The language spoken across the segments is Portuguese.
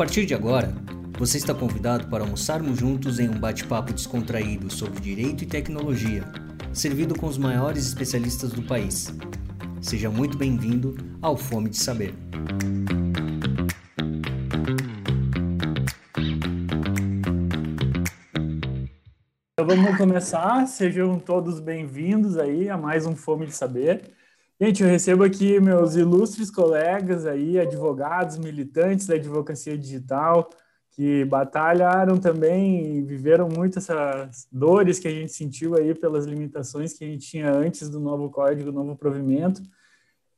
partir de agora, você está convidado para almoçarmos juntos em um bate-papo descontraído sobre direito e tecnologia, servido com os maiores especialistas do país. Seja muito bem-vindo ao Fome de Saber. Então vamos começar. Sejam todos bem-vindos aí a mais um Fome de Saber. Gente, eu recebo aqui meus ilustres colegas aí, advogados, militantes da advocacia digital, que batalharam também e viveram muito essas dores que a gente sentiu aí pelas limitações que a gente tinha antes do novo código, do novo provimento.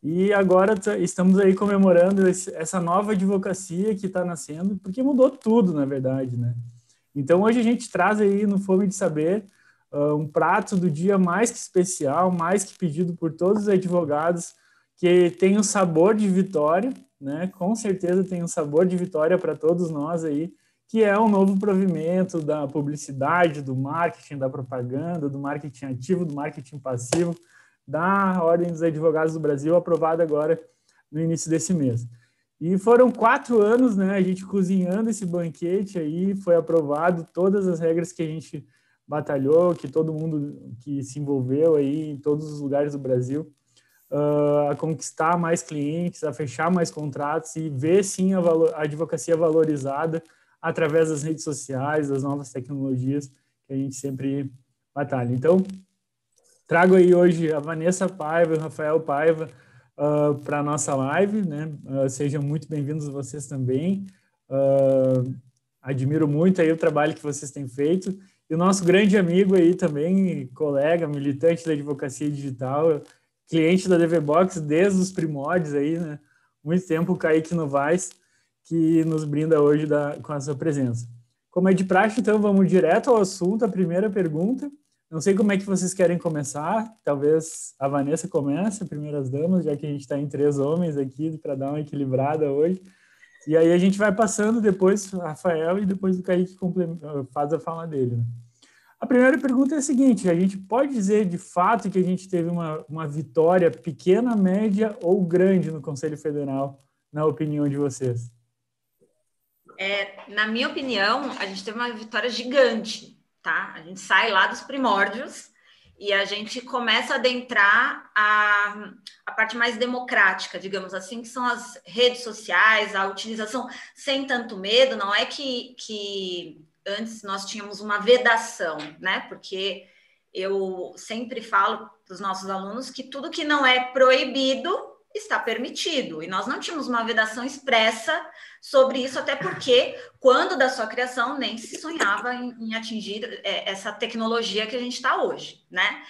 E agora estamos aí comemorando essa nova advocacia que está nascendo, porque mudou tudo, na verdade, né? Então hoje a gente traz aí no Fome de Saber uh, um prato do dia mais que especial, mais que pedido por todos os advogados, que tem um sabor de vitória, né? Com certeza tem um sabor de vitória para todos nós aí, que é um novo provimento da publicidade, do marketing, da propaganda, do marketing ativo, do marketing passivo, da Ordem dos Advogados do Brasil, aprovado agora no início desse mês. E foram quatro anos, né, a gente cozinhando esse banquete aí, foi aprovado todas as regras que a gente batalhou, que todo mundo que se envolveu aí em todos os lugares do Brasil, uh, a conquistar mais clientes, a fechar mais contratos e ver sim a, valor, a advocacia valorizada através das redes sociais, das novas tecnologias que a gente sempre batalha. Então, trago aí hoje a Vanessa Paiva e o Rafael Paiva uh, para a nossa live, né? Uh, sejam muito bem-vindos vocês também. Uh, admiro muito aí o trabalho que vocês têm feito. E o nosso grande amigo aí também, colega, militante da advocacia digital, cliente da DVBox desde os primórdios aí, né? Muito tempo, o Kaique Novaes, que nos brinda hoje da, com a sua presença. Como é de praxe, então vamos direto ao assunto, a primeira pergunta. Não sei como é que vocês querem começar, talvez a Vanessa comece, primeiras damas, já que a gente está em três homens aqui para dar uma equilibrada hoje. E aí a gente vai passando depois Rafael e depois o Kaique faz a fala dele. Né? A primeira pergunta é a seguinte: a gente pode dizer de fato que a gente teve uma, uma vitória pequena, média ou grande no Conselho Federal, na opinião de vocês? É, na minha opinião, a gente teve uma vitória gigante, tá? A gente sai lá dos primórdios e a gente começa a adentrar a, a parte mais democrática, digamos assim, que são as redes sociais, a utilização sem tanto medo. Não é que, que antes nós tínhamos uma vedação, né? Porque eu sempre falo para os nossos alunos que tudo que não é proibido está permitido. E nós não tínhamos uma vedação expressa sobre isso, até porque, quando da sua criação, nem se sonhava em, em atingir é, essa tecnologia que a gente está hoje, né?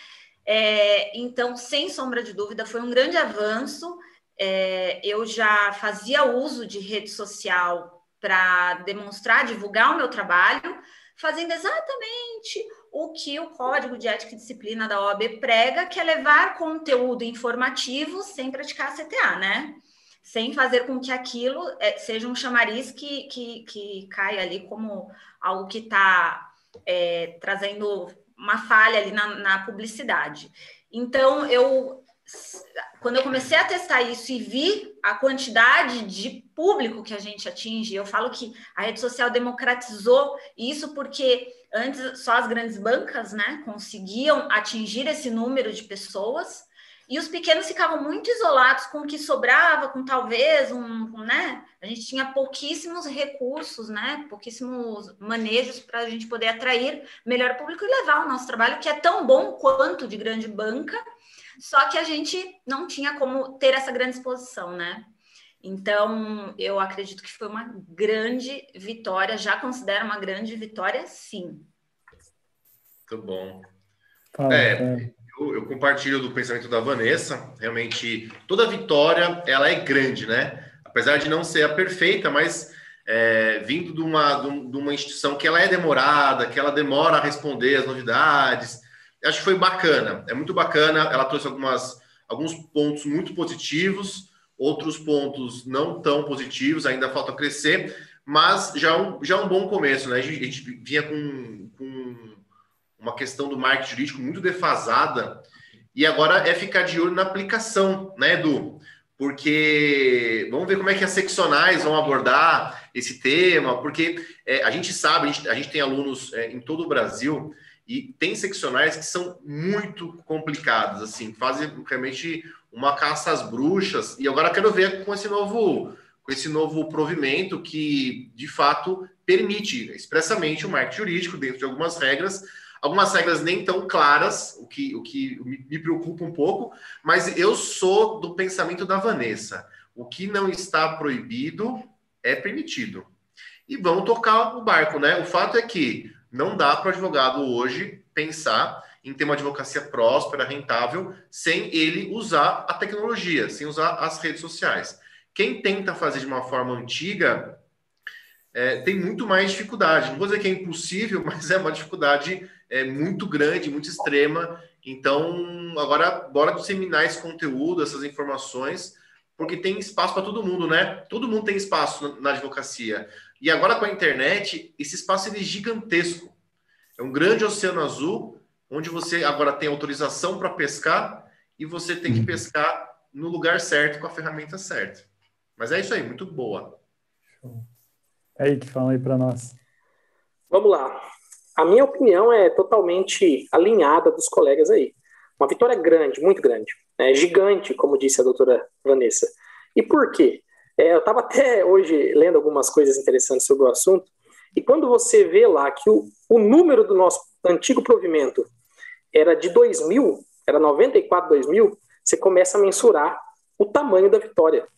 É, então, sem sombra de dúvida, foi um grande avanço. É, eu já fazia uso de rede social para demonstrar, divulgar o meu trabalho, fazendo exatamente o que o Código de Ética e Disciplina da OAB prega, que é levar conteúdo informativo sem praticar CTA, né? Sem fazer com que aquilo é, seja um chamariz que, que, que caia ali como algo que está é, trazendo uma falha ali na, na publicidade. Então, eu quando eu comecei a testar isso e vi a quantidade de público que a gente atinge, eu falo que a rede social democratizou isso porque antes só as grandes bancas, né, conseguiam atingir esse número de pessoas e os pequenos ficavam muito isolados com o que sobrava, com talvez um, né, a gente tinha pouquíssimos recursos, né, pouquíssimos manejos para a gente poder atrair melhor público e levar o nosso trabalho que é tão bom quanto de grande banca só que a gente não tinha como ter essa grande exposição, né? Então, eu acredito que foi uma grande vitória, já considero uma grande vitória, sim. Muito bom. é, eu, eu, compartilho do pensamento da Vanessa. Realmente, toda vitória, ela é grande, né? Apesar de não ser a perfeita, mas é, vindo de uma, de uma instituição que ela é demorada, que ela demora a responder as novidades, acho que foi bacana, é muito bacana. Ela trouxe algumas, alguns pontos muito positivos, outros pontos não tão positivos, ainda falta crescer, mas já um, já um bom começo, né? A gente, a gente vinha com, com uma questão do marketing jurídico muito defasada, e agora é ficar de olho na aplicação, né, Edu? Porque vamos ver como é que as seccionais vão abordar. esse tema, porque é, a gente sabe, a gente, a gente tem alunos é, em todo o Brasil e tem seccionais que são muito complicados, assim, fazem realmente uma caça às bruxas. E agora quero ver com esse novo com esse novo provimento que, de fato, permite expressamente o marketing jurídico dentro de algumas regras, algumas regras nem tão claras, o que, o que me preocupa um pouco, mas eu sou do pensamento da Vanessa. O que não está proibido é permitido. E vamos tocar o barco, né? O fato é que não dá para o advogado hoje pensar em ter uma advocacia próspera, rentável, sem ele usar a tecnologia, sem usar as redes sociais. Quem tenta fazer de uma forma antiga é, tem muito mais dificuldade. Não vou dizer que é impossível, mas é uma dificuldade é, muito grande, muito extrema. Então, agora, bora disseminar esse conteúdo, essas informações, porque tem espaço para todo mundo, né? Todo mundo tem espaço na, advocacia. E agora com a internet, esse espaço é gigantesco. É um grande oceano azul, onde você agora tem autorização para pescar e você tem que uhum. pescar no lugar certo, com a ferramenta certa. Mas é isso aí, muito boa. É aí que fala aí para nós. Vamos lá. A minha opinião é totalmente alinhada dos colegas aí. Uma vitória grande, muito grande. É gigante, como disse a doutora Vanessa. E por quê? É, eu estava até hoje lendo algumas coisas interessantes sobre o assunto, e quando você vê lá que o, o número do nosso antigo provimento era de 2000, era 94, 2000, você começa a mensurar o tamanho da vitória.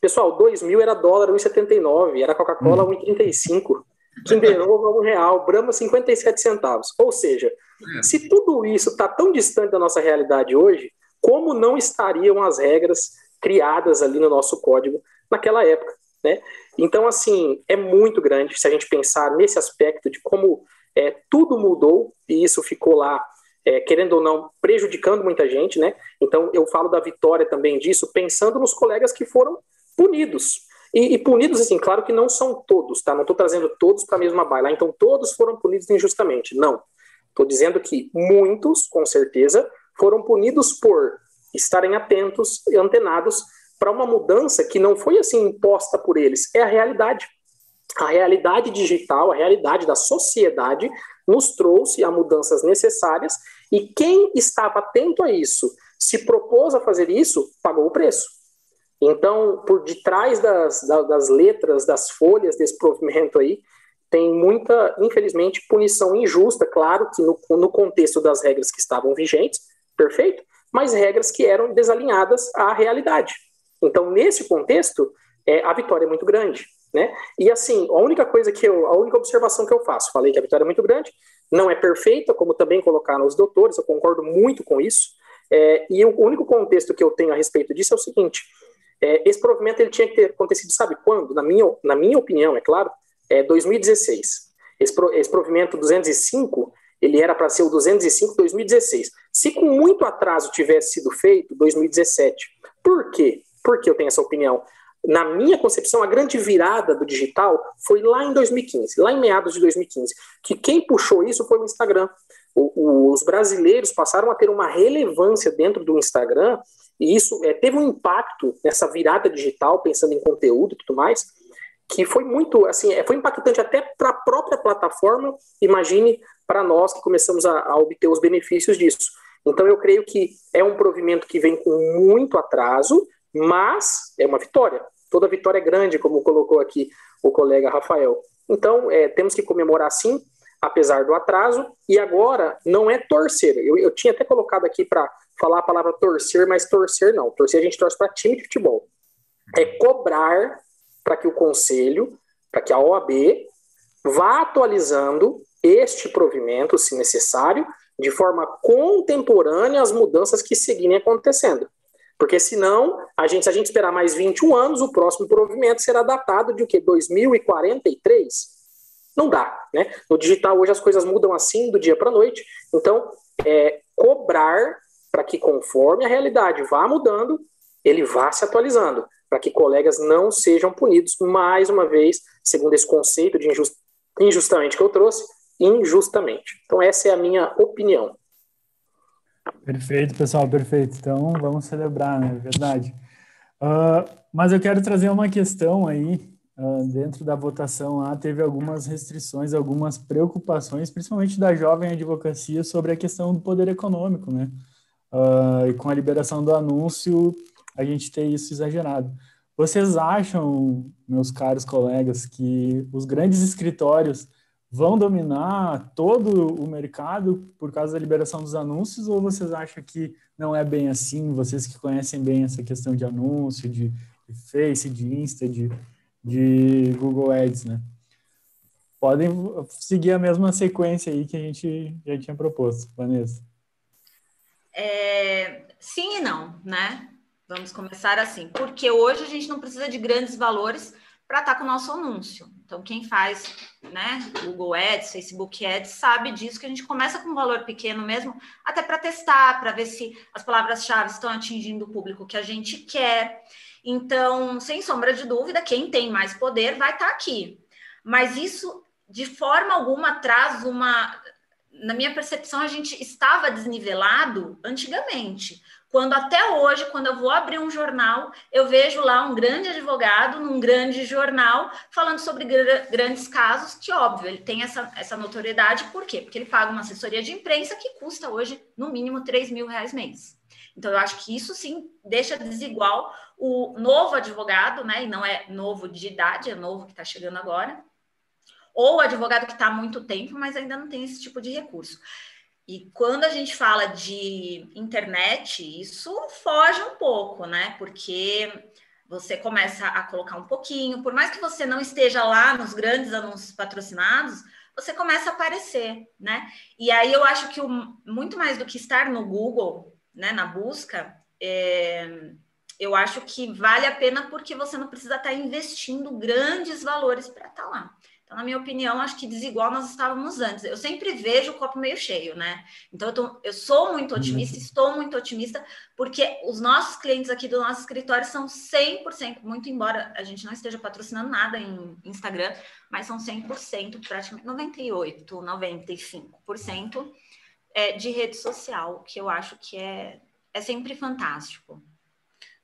Pessoal, 2000 era dólar 1,79, era Coca-Cola hum. 1,35, Kinder Ovo 1 real, Brahma 57 centavos. Ou seja, é. se tudo isso está tão distante da nossa realidade hoje, como não estariam as regras criadas ali no nosso código naquela época, né? Então, assim, é muito grande se a gente pensar nesse aspecto de como é, tudo mudou e isso ficou lá, é, querendo ou não, prejudicando muita gente, né? Então, eu falo da vitória também disso, pensando nos colegas que foram punidos. E, e, punidos, assim, claro que não são todos, tá? Não estou trazendo todos para a mesma baila. Então, todos foram punidos injustamente. Não. Estou dizendo que muitos, com certeza, foram punidos por estarem atentos e antenados para uma mudança que não foi assim imposta por eles, é a realidade. A realidade digital, a realidade da sociedade nos trouxe a mudanças necessárias e quem estava atento a isso, se propôs a fazer isso, pagou o preço. Então, por detrás das, das letras, das folhas desse provimento aí, tem muita, infelizmente, punição injusta, claro que no, no contexto das regras que estavam vigentes, perfeito, mas regras que eram desalinhadas à realidade. Então, nesse contexto, é, a vitória é muito grande. Né? E assim, a única coisa que eu, a única observação que eu faço, falei que a vitória é muito grande, não é perfeita, como também colocaram os doutores, eu concordo muito com isso. É, e o único contexto que eu tenho a respeito disso é o seguinte: é, esse provimento ele tinha que ter acontecido, sabe quando? Na minha, na minha opinião, é claro, é 2016. Esse, pro, esse provimento 205, ele era para ser o 205 2016. Se com muito atraso tivesse sido feito, 2017. Por quê? Por que eu tenho essa opinião? Na minha concepção, a grande virada do digital foi lá em 2015, lá em meados de 2015, que quem puxou isso foi o Instagram. O, o, os brasileiros passaram a ter uma relevância dentro do Instagram e isso é, teve um impacto nessa virada digital, pensando em conteúdo e tudo mais, que foi muito, assim, é, foi impactante até para a própria plataforma, imagine para nós que começamos a, a, obter os benefícios disso. Então, eu creio que é um provimento que vem com muito atraso, mas é uma vitória. Toda vitória é grande, como colocou aqui o colega Rafael. Então, é, temos que comemorar sim, apesar do atraso, e agora não é torcer. Eu, eu tinha até colocado aqui para falar a palavra torcer, mas torcer não. Torcer a gente torce para time de futebol. É cobrar para que o conselho, para que a OAB vá atualizando este provimento, se necessário, de forma contemporânea às mudanças que seguirem acontecendo. Porque senão, a gente, se a gente esperar mais 21 anos, o próximo provimento será datado de o quê? 2043? Não dá, né? No digital hoje as coisas mudam assim do dia para a noite. Então, é, cobrar para que conforme a realidade vá mudando, ele vá se atualizando, para que colegas não sejam punidos mais uma vez, segundo esse conceito de injust, injustamente que eu trouxe, injustamente. Então essa é a minha opinião. Perfeito, pessoal, perfeito. Então vamos celebrar, né? Verdade. Uh, mas eu quero trazer uma questão aí uh, dentro da votação lá, teve algumas restrições, algumas preocupações, principalmente da jovem advocacia, sobre a questão do poder econômico, né? Uh, e com a liberação do anúncio, a gente tem isso exagerado. Vocês acham, meus caros colegas, que os grandes escritórios vão dominar todo o mercado por causa da liberação dos anúncios ou vocês acham que não é bem assim? Vocês que conhecem bem essa questão de anúncio, de, de Face, de Insta, de, de Google Ads, né? Podem seguir a mesma sequência aí que a gente já tinha proposto, Vanessa. É, sim e não, né? Vamos começar assim, porque hoje a gente não precisa de grandes valores para estar tá com o nosso anúncio. Então, quem faz né, Google Ads, Facebook Ads, sabe disso, que a gente começa com um valor pequeno mesmo, até para testar, para ver se as palavras-chave estão atingindo o público que a gente quer. Então, sem sombra de dúvida, quem tem mais poder vai estar tá aqui. Mas isso, de forma alguma, traz uma. Na minha percepção, a gente estava desnivelado antigamente. Quando até hoje, quando eu vou abrir um jornal, eu vejo lá um grande advogado num grande jornal falando sobre gr grandes casos, que óbvio, ele tem essa, essa notoriedade, por quê? Porque ele paga uma assessoria de imprensa que custa hoje, no mínimo, 3 mil reais mês. Então, eu acho que isso sim deixa desigual o novo advogado, né? E não é novo de idade, é novo que está chegando agora, ou advogado que está há muito tempo, mas ainda não tem esse tipo de recurso. E quando a gente fala de internet, isso foge um pouco, né? Porque você começa a colocar um pouquinho, por mais que você não esteja lá nos grandes anúncios patrocinados, você começa a aparecer, né? E aí eu acho que o, muito mais do que estar no Google, né, na busca, é, eu acho que vale a pena porque você não precisa estar investindo grandes valores para estar lá. Então, na minha opinião, acho que desigual nós estávamos antes. Eu sempre vejo o copo meio cheio, né? Então, eu, tô, eu sou muito uhum. otimista, estou muito otimista, porque os nossos clientes aqui do nosso escritório são 100%, muito embora a gente não esteja patrocinando nada em Instagram, mas são 100%, praticamente 98%, 95% é, de rede social, que eu acho que é, é sempre fantástico.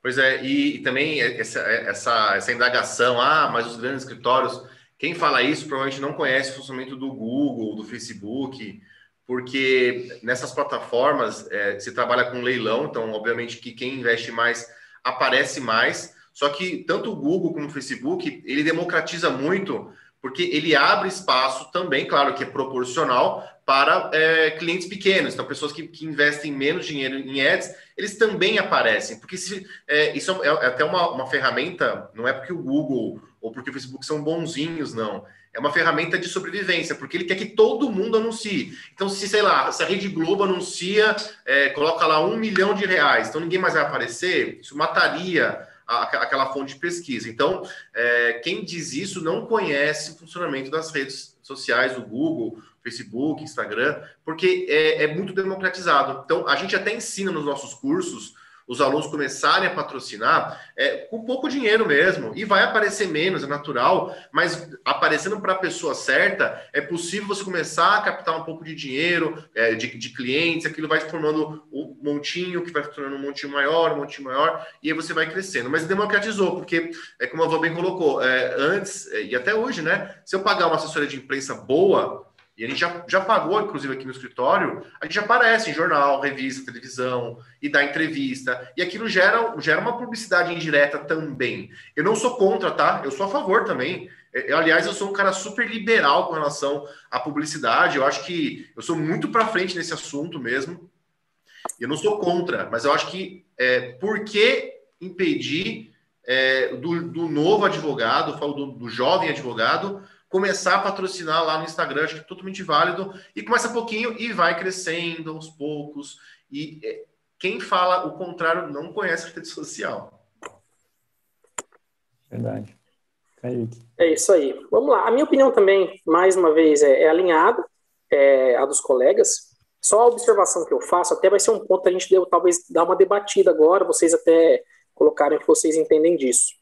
Pois é, e, e também essa, essa, essa indagação, ah, mas os grandes escritórios quem fala isso provavelmente não conhece o funcionamento do Google, do Facebook, porque nessas plataformas é, se trabalha com leilão, então obviamente que quem investe mais aparece mais. Só que tanto o Google como o Facebook ele democratiza muito, porque ele abre espaço também, claro que é proporcional, para é, clientes pequenos, então pessoas que, que, investem menos dinheiro em ads, eles também aparecem, porque se, é, isso é, é até uma, uma ferramenta, não é porque o Google ou porque o Facebook são bonzinhos, não. É uma ferramenta de sobrevivência, porque ele quer que todo mundo anuncie. Então, se, sei lá, se a Rede Globo anuncia, é, coloca lá um milhão de reais, então ninguém mais vai aparecer, isso mataria a, aquela fonte de pesquisa. Então, é, quem diz isso não conhece o funcionamento das redes sociais, do Google, Facebook, Instagram, porque é, é muito democratizado. Então, a gente até ensina nos nossos cursos os alunos começarem a patrocinar é, com pouco dinheiro mesmo. E vai aparecer menos, é natural, mas aparecendo para a pessoa certa, é possível você começar a captar um pouco de dinheiro, é, de, de, clientes, aquilo vai formando um montinho, que vai tornando um montinho maior, um montinho maior, e aí você vai crescendo. Mas democratizou, porque, é como a Vó bem colocou, é, antes, é, e até hoje, né? Se eu pagar uma assessoria de imprensa boa, e a gente já, já pagou, inclusive, aqui no escritório, a gente aparece em jornal, revista, televisão, e dá entrevista. E aquilo gera, gera uma publicidade indireta também. Eu não sou contra, tá? Eu sou a favor também. Eu, aliás, eu sou um cara super liberal com relação à publicidade. Eu acho que eu sou muito para frente nesse assunto mesmo. Eu não sou contra, mas eu acho que é, por que impedir é, do, do novo advogado, falo do, do jovem advogado, começar a patrocinar lá no Instagram, acho que é totalmente válido, e começa pouquinho e vai crescendo aos poucos. E é, quem fala o contrário não conhece a rede social. Verdade. Kaique. É isso aí. Vamos lá. A minha opinião também, mais uma vez, é, é alinhada é, a dos colegas. Só a observação que eu faço, até vai ser um ponto que a gente deu, talvez dar uma debatida agora, vocês até colocarem que vocês entendem disso.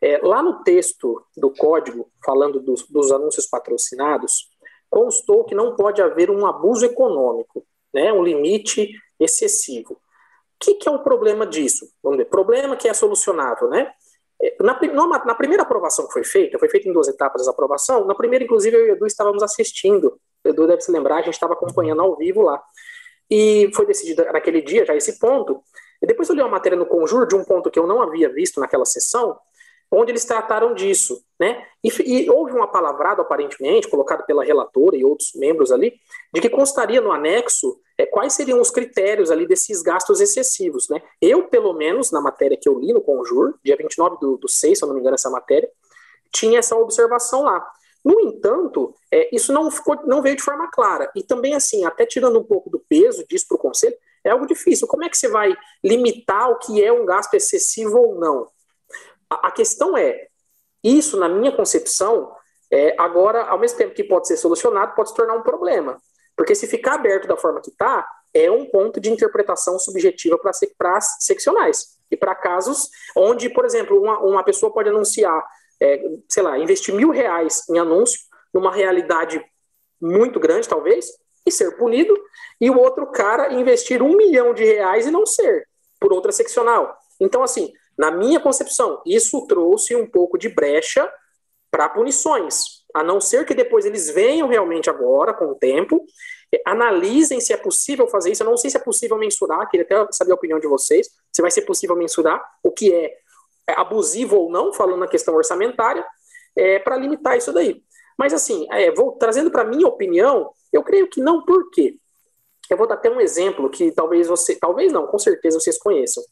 É, lá no texto do código, falando dos, dos, anúncios patrocinados, constou que não pode haver um abuso econômico, né, um limite excessivo. O que, que é o problema disso? Vamos ver, problema que é solucionável, né? é, na, na, primeira aprovação que foi feita, foi feita em duas etapas essa aprovação. Na primeira, inclusive, eu e o Edu estávamos assistindo. O Edu deve se lembrar, a gente estava acompanhando ao vivo lá. E foi decidido naquele dia já esse ponto. E depois eu li uma matéria no Conjur de um ponto que eu não havia visto naquela sessão, onde eles trataram disso, né? E, e, houve um apalavrado, aparentemente, colocado pela relatora e outros membros ali, de que constaria no anexo é, quais seriam os critérios ali desses gastos excessivos, né? Eu, pelo menos, na matéria que eu li no Conjur, dia 29 do, do 6, se eu não me engano, essa matéria, tinha essa observação lá. No entanto, é, isso não, ficou, não veio de forma clara. E também, assim, até tirando um pouco do peso disso para o Conselho, é algo difícil. Como é que você vai limitar o que é um gasto excessivo ou não? A, questão é, isso, na minha concepção, é, agora, ao mesmo tempo que pode ser solucionado, pode se tornar um problema. Porque se ficar aberto da forma que está, é um ponto de interpretação subjetiva para seccionais. E para casos onde, por exemplo, uma, uma pessoa pode anunciar, é, sei lá, investir mil reais em anúncio, numa realidade muito grande, talvez, e ser punido, e o outro cara investir um milhão de reais e não ser, por outra seccional. Então, assim, na minha concepção, isso trouxe um pouco de brecha para punições, a não ser que depois eles venham realmente agora, com o tempo, analisem se é possível fazer isso. Eu não sei se é possível mensurar, queria até saber a opinião de vocês, se vai ser possível mensurar o que é abusivo ou não, falando na questão orçamentária, é, para limitar isso daí. Mas assim, é, vou trazendo para minha opinião, eu creio que não, por quê? Eu vou dar até um exemplo que talvez você, talvez não, com certeza vocês conheçam.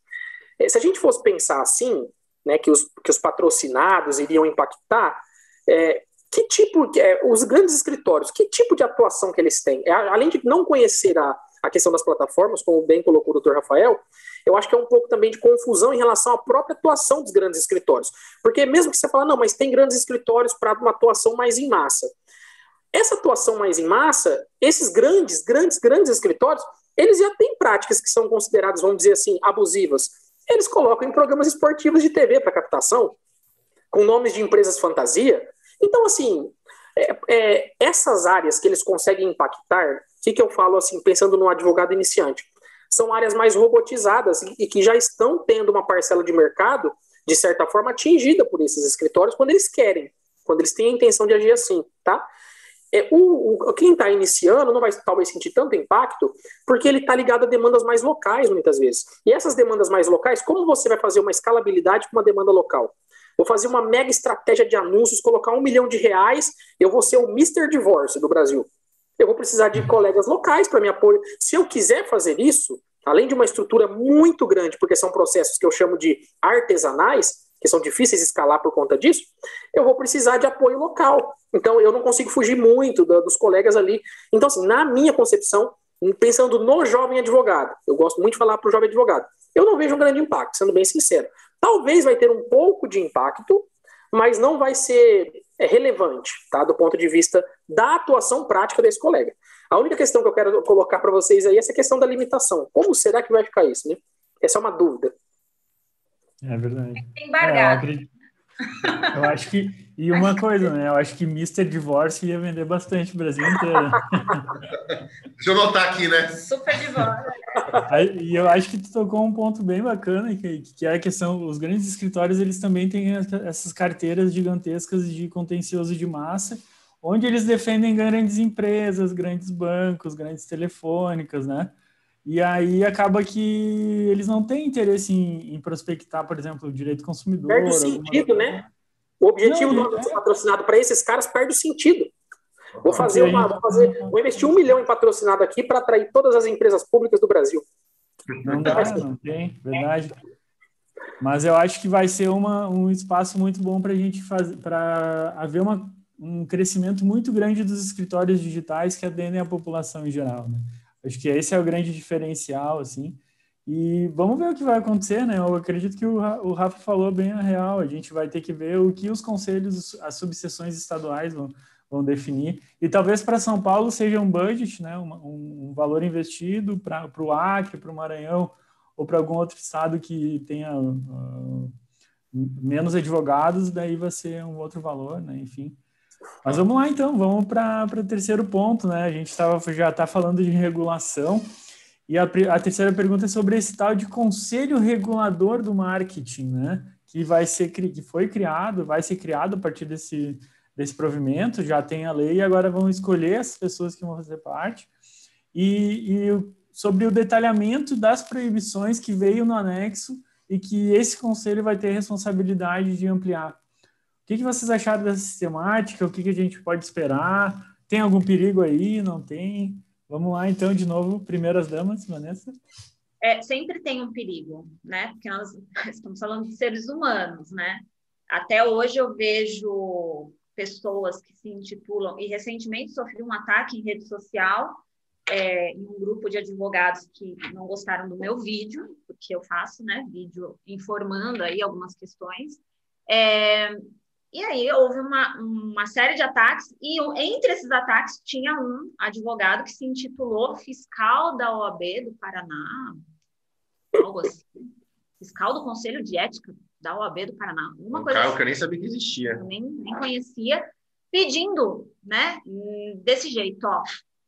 É, se a gente fosse pensar assim, né, que os, que os patrocinados iriam impactar, é, que tipo, é, os grandes escritórios, que tipo de atuação que eles têm? É, além de não conhecer a, a questão das plataformas, como bem colocou o doutor Rafael, eu acho que é um pouco também de confusão em relação à própria atuação dos grandes escritórios. Porque mesmo que você fala, não, mas tem grandes escritórios para uma atuação mais em massa. Essa atuação mais em massa, esses grandes, grandes, grandes escritórios, eles já têm práticas que são consideradas, vamos dizer assim, abusivas eles colocam em programas esportivos de TV para captação, com nomes de empresas fantasia. Então, assim, é, é, essas áreas que eles conseguem impactar, o que, que eu falo assim, pensando no advogado iniciante? São áreas mais robotizadas e, que já estão tendo uma parcela de mercado, de certa forma, atingida por esses escritórios quando eles querem, quando eles têm a intenção de agir assim, tá? É, o, o, quem está iniciando não vai talvez sentir tanto impacto, porque ele está ligado a demandas mais locais, muitas vezes. E essas demandas mais locais, como você vai fazer uma escalabilidade com uma demanda local? Vou fazer uma mega estratégia de anúncios, colocar um milhão de reais, eu vou ser o Mr. Divorce do Brasil. Eu vou precisar de colegas locais para me apoiar. Se eu quiser fazer isso, além de uma estrutura muito grande, porque são processos que eu chamo de artesanais, que são difíceis de escalar por conta disso, eu vou precisar de apoio local. Então, eu não consigo fugir muito da, dos colegas ali. Então, assim, na minha concepção, pensando no jovem advogado, eu gosto muito de falar para o jovem advogado, eu não vejo um grande impacto, sendo bem sincero. Talvez vai ter um pouco de impacto, mas não vai ser é, relevante, tá? Do ponto de vista da atuação prática desse colega. A única questão que eu quero colocar para vocês aí é essa questão da limitação. Como será que vai ficar isso, né? Essa é uma dúvida. É verdade. Tem embargado. É, eu, acredito... eu acho que. E uma coisa, né? Eu acho que Mr. Divorce ia vender bastante o Brasil inteiro. Deixa eu notar aqui, né? Super Divorce. E eu acho que tu tocou um ponto bem bacana, que, que é a questão, os grandes escritórios, eles também têm essas carteiras gigantescas de contencioso de massa, onde eles defendem grandes empresas, grandes bancos, grandes telefônicas, né? E aí acaba que eles não têm interesse em, em prospectar, por exemplo, o direito consumidor. Perde o sentido, né? O objetivo não, do é... patrocinado para esses caras perde o sentido. Vou fazer uma, vou fazer, vou investir um milhão em patrocinado aqui para atrair todas as empresas públicas do Brasil. Não dá, não tem, verdade. Mas eu acho que vai ser uma, um espaço muito bom para a gente fazer, para haver uma, um crescimento muito grande dos escritórios digitais que atendem a população em geral. Né? Acho que esse é o grande diferencial, assim. E vamos ver o que vai acontecer, né? Eu acredito que o, Rafa falou bem a real. A gente vai ter que ver o que os conselhos, as subseções estaduais vão, vão definir. E talvez para São Paulo seja um budget, né? um, um valor investido para o Acre, para o Maranhão ou para algum outro estado que tenha uh, menos advogados, daí vai ser um outro valor, né? Enfim. Mas vamos lá então, vamos para o terceiro ponto, né? A gente tava, já está falando de regulação, e a, a, terceira pergunta é sobre esse tal de conselho regulador do marketing, né? que vai ser que foi criado, vai ser criado a partir desse, desse provimento, já tem a lei, e agora vão escolher as pessoas que vão fazer parte. E, e sobre o detalhamento das proibições que veio no anexo e que esse conselho vai ter responsabilidade de ampliar. O que, que vocês acharam dessa sistemática? O que, que a gente pode esperar? Tem algum perigo aí? Não tem? Vamos lá, então, de novo, primeiras damas, Vanessa. É, sempre tem um perigo, né? Porque nós estamos falando de seres humanos, né? Até hoje eu vejo pessoas que se intitulam, e recentemente sofri um ataque em rede social, é, em um grupo de advogados que não gostaram do meu vídeo, porque eu faço, né, vídeo informando aí algumas questões. É, e aí houve uma, uma série de ataques, e entre esses ataques tinha um advogado que se intitulou fiscal da OAB do Paraná, algo assim, fiscal do Conselho de Ética da OAB do Paraná. Uma um coisa cargo assim, que eu nem sabia que existia. Nem, nem conhecia, pedindo, né, desse jeito, ó,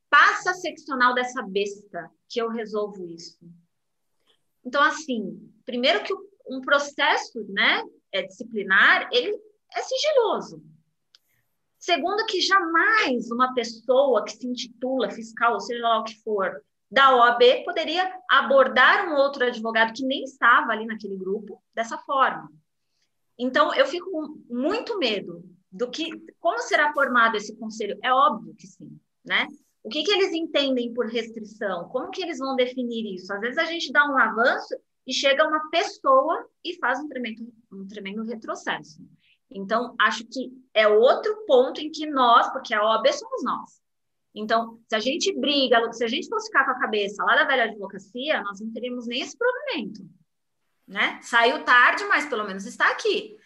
passa a seccional dessa besta que eu resolvo isso. Então, assim, primeiro que um processo, né, é disciplinar, ele é sigiloso. Segundo que jamais uma pessoa que se intitula fiscal, ou seja lá o que for, da OAB poderia abordar um outro advogado que nem estava ali naquele grupo dessa forma. Então, eu fico com muito medo do que, como será formado esse conselho? É óbvio que sim, né? O que, que eles entendem por restrição? Como que eles vão definir isso? Às vezes a gente dá um avanço e chega uma pessoa e faz um tremendo, um tremendo retrocesso. Então, acho que é outro ponto em que nós, porque a OAB somos nós, então, se a gente briga, se a gente fosse ficar com a cabeça lá da velha advocacia, nós não teríamos nem esse provimento, né? Saiu tarde, mas pelo menos está aqui.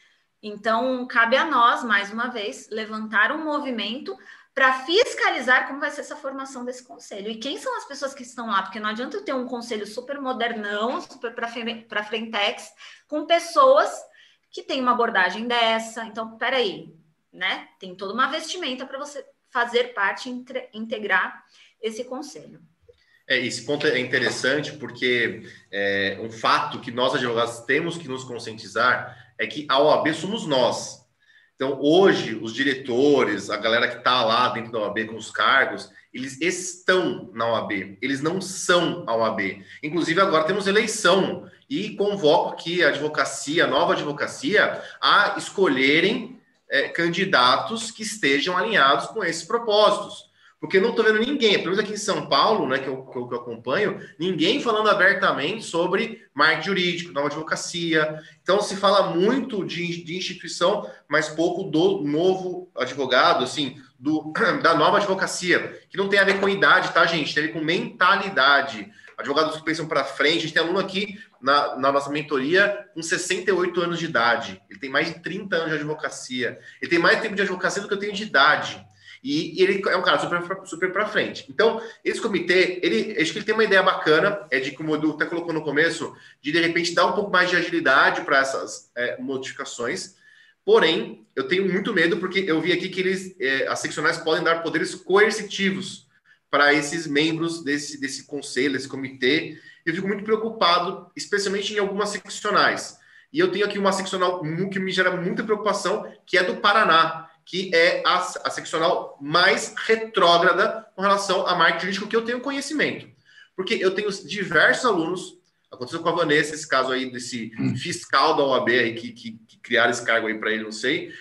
Então, cabe a nós, mais uma vez, levantar um movimento para fiscalizar como vai ser essa formação desse conselho. E quem são as pessoas que estão lá? Porque não adianta eu ter um conselho super modernão, super para frentex, com pessoas que têm uma abordagem dessa. Então, peraí, né? Tem toda uma vestimenta para você fazer parte, entre, integrar esse conselho. É, esse ponto é interessante porque é, um fato que nós advogados temos que nos conscientizar é que a OAB somos nós. Então, hoje, os diretores, a galera que está lá dentro da OAB com os cargos, eles estão na OAB, eles não são a OAB. Inclusive, agora temos eleição e convoco aqui a advocacia, a nova advocacia, a escolherem é, candidatos que estejam alinhados com esses propósitos. Porque não estou vendo ninguém, pelo menos aqui em São Paulo, né, que eu, que eu, acompanho, ninguém falando abertamente sobre marketing jurídico, nova advocacia. Então, se fala muito de, de instituição, mas pouco do novo advogado, assim, do, da nova advocacia, que não tem a ver com idade, tá, gente? Tem a ver com mentalidade. Advogados que pensam para frente. A gente tem aluno aqui na, na, nossa mentoria com 68 anos de idade. Ele tem mais de 30 anos de advocacia. Ele tem mais tempo de advocacia do que eu tenho de idade. E, e ele é um cara super, super para frente. Então, esse comitê, ele, acho que ele tem uma ideia bacana, é de, como o Edu até colocou no começo, de de repente dar um pouco mais de agilidade para essas é, modificações. Porém, eu tenho muito medo, porque eu vi aqui que eles, é, as seccionais podem dar poderes coercitivos para esses membros desse, desse conselho, desse comitê, eu fico muito preocupado, especialmente em algumas seccionais. E eu tenho aqui uma seccional que me gera muita preocupação, que é do Paraná, que é a, a seccional mais retrógrada com relação à marketing jurídico que eu tenho conhecimento. Porque eu tenho diversos alunos, aconteceu com a Vanessa, esse caso aí desse hum. fiscal da OAB aí, que, que, que criaram esse cargo aí para ele, não sei,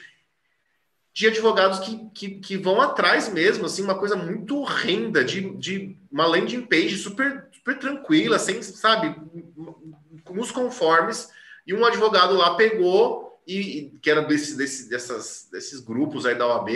de advogados que, que, que, vão atrás mesmo, assim, uma coisa muito horrenda, de, de uma landing page super, super tranquila, sem, sabe, nos conformes, e um advogado lá pegou, e que era desse, desse, dessas, desses grupos aí da OAB,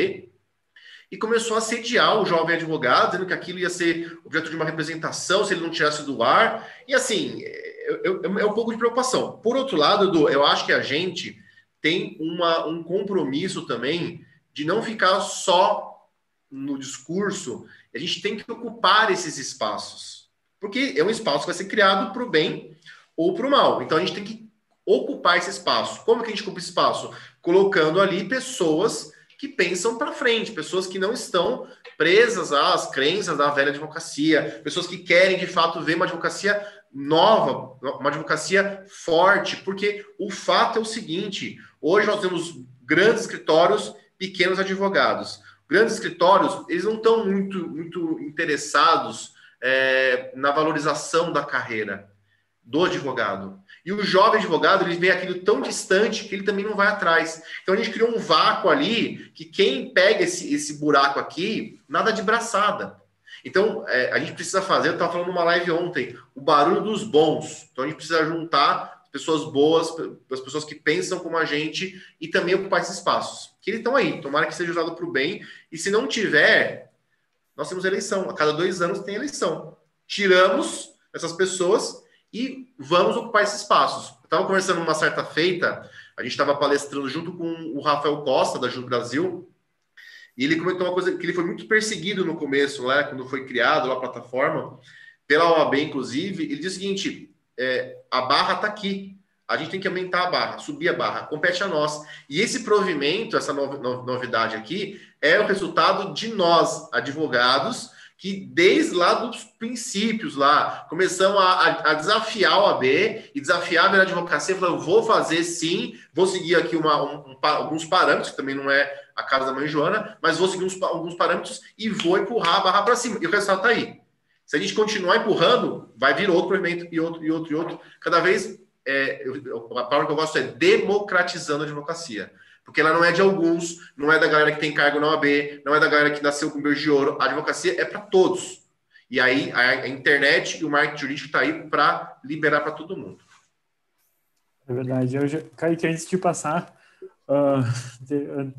e começou a assediar o jovem advogado, dizendo que aquilo ia ser objeto de uma representação se ele não tirasse do ar, e assim, é, é, é um pouco de preocupação. Por outro lado, Edu, eu acho que a gente tem uma, um compromisso também de não ficar só no discurso, a gente tem que ocupar esses espaços, porque é um espaço que vai ser criado para o bem ou para o mal. Então a gente tem que ocupar esse espaço. Como que a gente ocupa esse espaço? Colocando ali pessoas que pensam para frente, pessoas que não estão presas às crenças da velha advocacia, pessoas que querem de fato ver uma advocacia nova, uma advocacia forte, porque o fato é o seguinte: hoje nós temos grandes escritórios, pequenos advogados. Grandes escritórios, eles não estão muito, muito interessados é, na valorização da carreira do advogado. E o jovem advogado, ele vê aquilo tão distante que ele também não vai atrás. Então a gente criou um vácuo ali que quem pega esse, esse buraco aqui, nada de braçada. Então é, a gente precisa fazer, eu estava falando numa live ontem, o barulho dos bons. Então a gente precisa juntar pessoas boas, as pessoas que pensam como a gente e também ocupar esses espaços. Que eles estão aí, tomara que seja usado para o bem. E se não tiver, nós temos eleição. A cada dois anos tem eleição. Tiramos essas pessoas e vamos ocupar esses espaços. Eu estava conversando numa certa feita, a gente estava palestrando junto com o Rafael Costa, da Júlio Brasil, e ele comentou uma coisa que ele foi muito perseguido no começo, lá, quando foi criado a plataforma, pela OAB, inclusive. Ele disse o seguinte: é, a barra está aqui. A gente tem que aumentar a barra, subir a barra, compete a nós. E esse provimento, essa novidade aqui, é o resultado de nós, advogados, que desde lá dos princípios lá, começamos a, a, desafiar o AB e desafiar a advocacia, falando, vou fazer sim, vou seguir aqui uma, um, um, alguns parâmetros, que também não é a casa da mãe Joana, mas vou seguir uns, alguns parâmetros e vou empurrar a barra para cima. E o resultado está aí. Se a gente continuar empurrando, vai vir outro provimento e outro, e outro, e outro. Cada vez, é, eu, a palavra que eu gosto é democratizando a advocacia. Porque ela não é de alguns, não é da galera que tem cargo na OAB, não é da galera que nasceu com berço de ouro. A advocacia é para todos. E aí a, internet e o marketing jurídico está aí para liberar para todo mundo. É verdade. Eu já, Kaique, antes de passar, uh,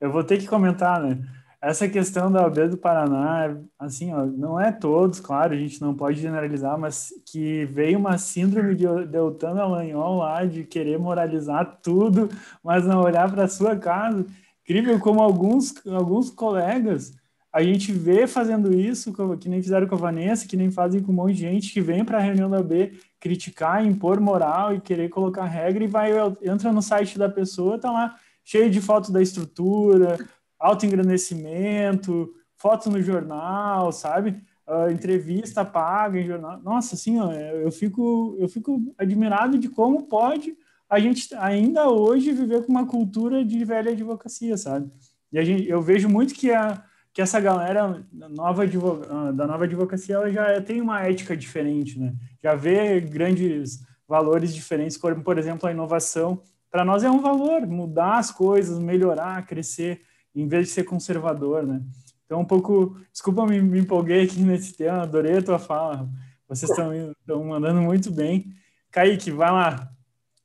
eu vou ter que comentar, né? essa questão da OAB do Paraná, assim, ó, não é todos, claro, a gente não pode generalizar, mas que veio uma síndrome de Deltan Dallagnol lá de querer moralizar tudo, mas não olhar para sua casa. Incrível como alguns, alguns colegas a gente vê fazendo isso, que nem fizeram com a Vanessa, que nem fazem com um monte de gente que vem para a reunião da OAB criticar, impor moral e querer colocar regra e vai entra no site da pessoa, tá lá cheio de fotos da estrutura, autoengrandecimento, foto no jornal, sabe? Uh, entrevista paga em jornal. Nossa, assim, ó, eu fico eu fico admirado de como pode a gente ainda hoje viver com uma cultura de velha advocacia, sabe? E a gente, eu vejo muito que a que essa galera nova ah, da nova advocacia ela já tem uma ética diferente, né? Já vê grandes valores diferentes, como por exemplo a inovação. Para nós é um valor mudar as coisas, melhorar, crescer em vez de ser conservador, né? Então, um pouco, desculpa, me, me empolguei aqui nesse tema, adorei a tua fala, vocês estão mandando muito bem. Kaique, vai lá.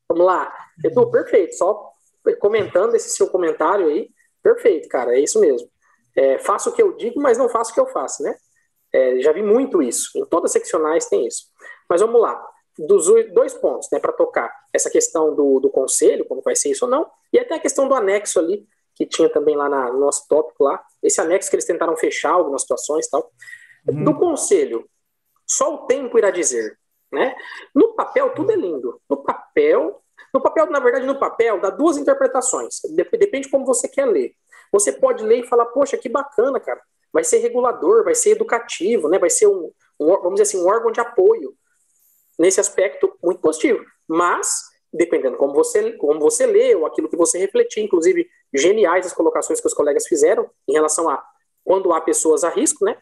Vamos lá. Edu, perfeito, só comentando esse seu comentário aí, perfeito, cara, é isso mesmo. É, faço o que eu digo, mas não faço o que eu faço, né? É, já vi muito isso, em todas as seccionais tem isso. Mas vamos lá, dos dois pontos, né, para tocar essa questão do, do conselho, como vai ser isso ou não, e até a questão do anexo ali, que tinha também lá na, no nosso tópico lá, esse anexo que eles tentaram fechar algumas situações e tal. Uhum. Do conselho, só o tempo irá dizer, né? No papel tudo é lindo. No papel, no papel, na verdade, no papel dá duas interpretações. Depende de como você quer ler. Você pode ler e falar, poxa, que bacana, cara. Vai ser regulador, vai ser educativo, né? Vai ser um, um vamos dizer assim, um órgão de apoio. Nesse aspecto, muito positivo. Mas dependendo como você, como você lê ou aquilo que você refletir, inclusive geniais as colocações que os colegas fizeram em relação a quando há pessoas a risco, né?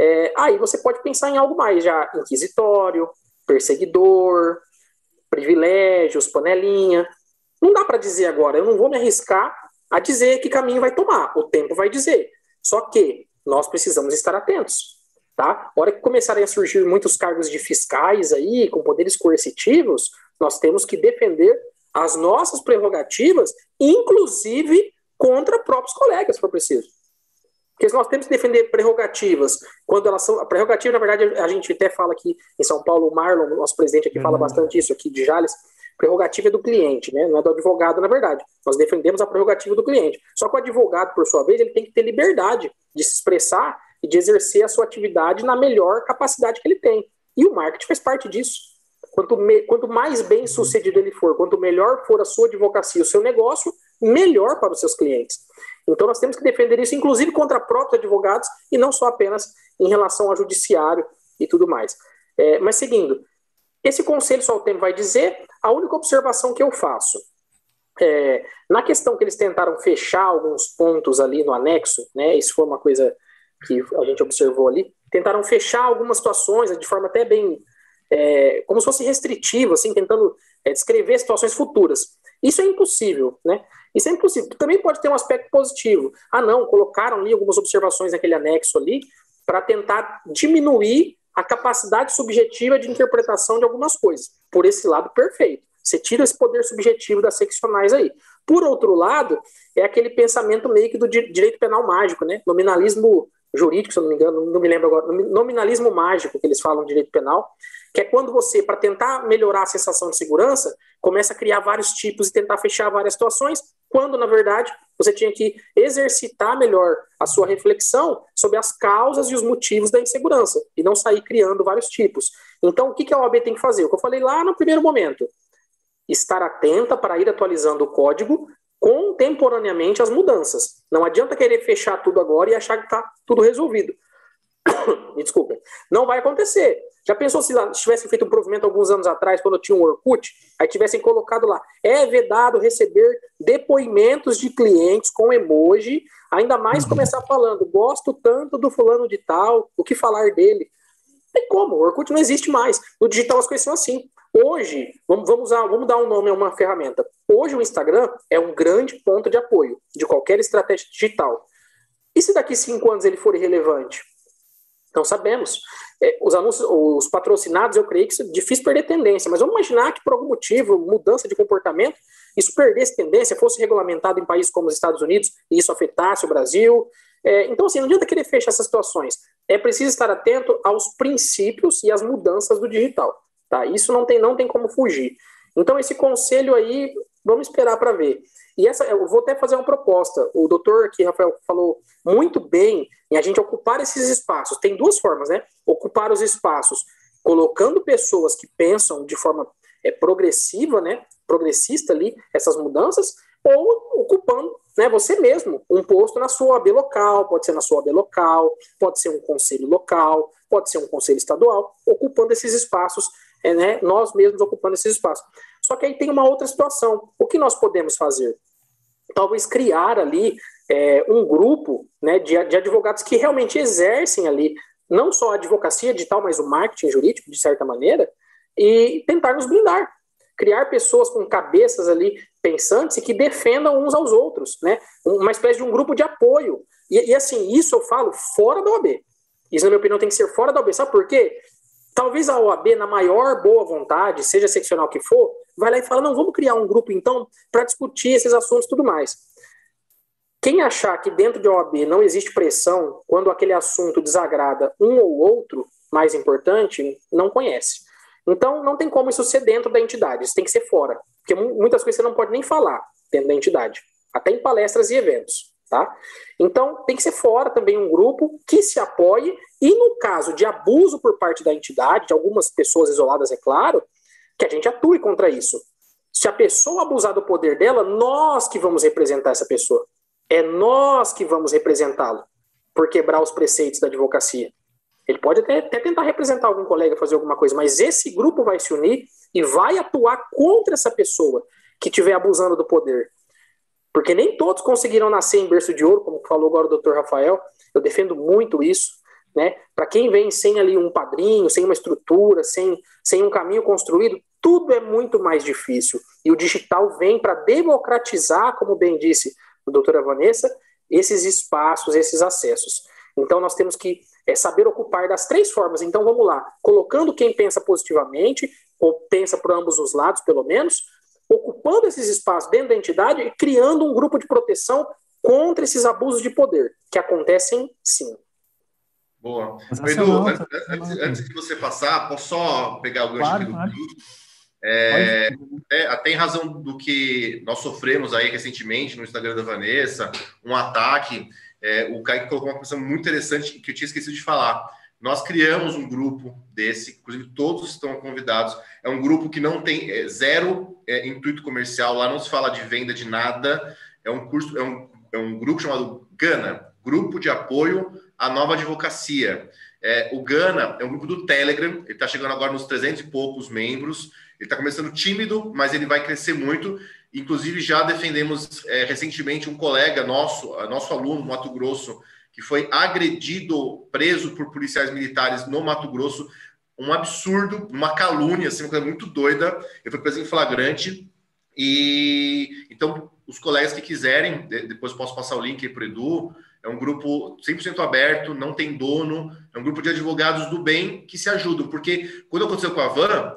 É, aí você pode pensar em algo mais já inquisitório, perseguidor, privilégios, panelinha. Não dá para dizer agora, eu não vou me arriscar a dizer que caminho vai tomar, o tempo vai dizer. Só que nós precisamos estar atentos. Tá? A hora que começarem a surgir muitos cargos de fiscais aí, com poderes coercitivos, nós temos que defender as nossas prerrogativas, inclusive contra próprios colegas, se for preciso. Porque nós temos que defender prerrogativas, quando elas são. A prerrogativa, na verdade, a gente até fala aqui em São Paulo, o Marlon, nosso presidente aqui, uhum. fala bastante isso aqui de Jales. Prerrogativa é do cliente, né? não é do advogado, na verdade. Nós defendemos a prerrogativa do cliente. Só que o advogado, por sua vez, ele tem que ter liberdade de se expressar e de exercer a sua atividade na melhor capacidade que ele tem. E o marketing faz parte disso. Quanto, me, quanto mais bem sucedido ele for, quanto melhor for a sua advocacia, o seu negócio, melhor para os seus clientes. Então nós temos que defender isso, inclusive contra próprios advogados, e não só apenas em relação ao judiciário e tudo mais. É, mas seguindo, Esse conselho só o tempo vai dizer. A única observação que eu faço é, na questão que eles tentaram fechar alguns pontos ali no anexo, né? Isso foi uma coisa que a gente observou ali. Tentaram fechar algumas situações de forma até bem é, como se fosse restritivo, assim, tentando é, descrever situações futuras. Isso é impossível, né? Isso é impossível. Também pode ter um aspecto positivo. Ah, não, colocaram ali algumas observações naquele anexo ali para tentar diminuir a capacidade subjetiva de interpretação de algumas coisas. Por esse lado, perfeito. Você tira esse poder subjetivo das seccionais aí. Por outro lado, é aquele pensamento meio que do direito penal mágico, né? Nominalismo jurídico, se eu não me engano, não me lembro agora, nominalismo mágico que eles falam no direito penal, que é quando você, para tentar melhorar a sensação de segurança, começa a criar vários tipos e tentar fechar várias situações, quando, na verdade, você tinha que exercitar melhor a sua reflexão sobre as causas e os motivos da insegurança, e não sair criando vários tipos. Então, o que a OAB tem que fazer? O que eu falei lá no primeiro momento. Estar atenta para ir atualizando o código contemporaneamente às mudanças. Não adianta querer fechar tudo agora e achar que está tudo resolvido. Me desculpa. Não vai acontecer. Já pensou se lá tivessem feito um provimento alguns anos atrás, quando tinha um Orkut, aí tivessem colocado lá, é vedado receber depoimentos de clientes com emoji, ainda mais uhum. começar falando, gosto tanto do fulano de tal, o que falar dele. Tem como, o Orkut não existe mais. No digital as coisas são assim. Hoje, vamos, vamos, vamos dar um nome a uma ferramenta. Hoje o Instagram é um grande ponto de apoio de qualquer estratégia digital. E se daqui cinco anos ele for irrelevante? Não sabemos. É, os anúncios, os patrocinados, eu creio que é difícil perder tendência, mas vamos imaginar que por algum motivo, mudança de comportamento, isso perdesse tendência, fosse regulamentado em países como os Estados Unidos e isso afetasse o Brasil. É, então, assim, não adianta querer fechar essas situações. É preciso estar atento aos princípios e às mudanças do digital. Tá? Isso não tem, não tem como fugir. Então, esse conselho aí, vamos esperar para ver. E essa, eu vou até fazer uma proposta. O doutor aqui, Rafael, falou muito bem em a gente ocupar esses espaços. Tem duas formas, né? Ocupar os espaços colocando pessoas que pensam de forma é, progressiva, né? Progressista ali, essas mudanças, ou ocupando né, você mesmo um posto na sua OAB local, pode ser na sua OAB local, pode ser um conselho local, pode ser um conselho estadual, ocupando esses espaços, é, né, nós mesmos ocupando esses espaços. Só que aí tem uma outra situação. O que nós podemos fazer? talvez criar ali é, um grupo né, de, de advogados que realmente exercem ali não só a advocacia digital, mas o marketing jurídico, de certa maneira, e tentar nos blindar. Criar pessoas com cabeças ali pensantes e que defendam uns aos outros, né? Uma espécie de um grupo de apoio. E, e assim, isso eu falo fora da OAB. Isso, na minha opinião, tem que ser fora da OAB. Sabe por quê? Talvez a OAB, na maior boa vontade, seja seccional que for, vai lá e fala: não, vamos criar um grupo então para discutir esses assuntos e tudo mais. Quem achar que dentro de OAB não existe pressão quando aquele assunto desagrada um ou outro, mais importante, não conhece. Então, não tem como isso ser dentro da entidade, isso tem que ser fora. Porque muitas coisas você não pode nem falar dentro da entidade, até em palestras e eventos. Tá? Então, tem que ser fora também um grupo que se apoie, e no caso de abuso por parte da entidade, de algumas pessoas isoladas, é claro, que a gente atue contra isso. Se a pessoa abusar do poder dela, nós que vamos representar essa pessoa. É nós que vamos representá-lo por quebrar os preceitos da advocacia. Ele pode até, até tentar representar algum colega, fazer alguma coisa, mas esse grupo vai se unir e vai atuar contra essa pessoa que estiver abusando do poder. Porque nem todos conseguiram nascer em berço de ouro, como falou agora o doutor Rafael. Eu defendo muito isso. Né? Para quem vem sem ali um padrinho, sem uma estrutura, sem, sem um caminho construído, tudo é muito mais difícil. E o digital vem para democratizar, como bem disse a doutora Vanessa, esses espaços, esses acessos. Então nós temos que é, saber ocupar das três formas. Então vamos lá, colocando quem pensa positivamente, ou pensa por ambos os lados, pelo menos, ocupando esses espaços dentro da entidade e criando um grupo de proteção contra esses abusos de poder, que acontecem sim. Boa. Edu, antes, antes, de você passar, posso só pegar o gancho claro, do claro. É, é, tem razão do que nós sofremos aí recentemente no Instagram da Vanessa, um ataque. É, o Kaique colocou uma questão muito interessante que eu tinha esquecido de falar. Nós criamos um grupo desse, inclusive todos estão convidados. É um grupo que não tem é, zero é, intuito comercial, lá não se fala de venda de nada. É um curso, é um, é um grupo chamado Gana, Grupo de Apoio à Nova Advocacia. É, o Gana é um grupo do Telegram, ele está chegando agora nos 300 e poucos membros. Ele está começando tímido, mas ele vai crescer muito. Inclusive, já defendemos é, recentemente um colega nosso, nosso aluno, Mato Grosso, que foi agredido, preso por policiais militares no Mato Grosso. Um absurdo, uma calúnia, assim, uma coisa muito doida. Ele foi preso em flagrante. E então, os colegas que quiserem, depois posso passar o link aí para o Edu. É um grupo 100% aberto, não tem dono, é um grupo de advogados do bem que se ajudam, porque quando aconteceu com a Van,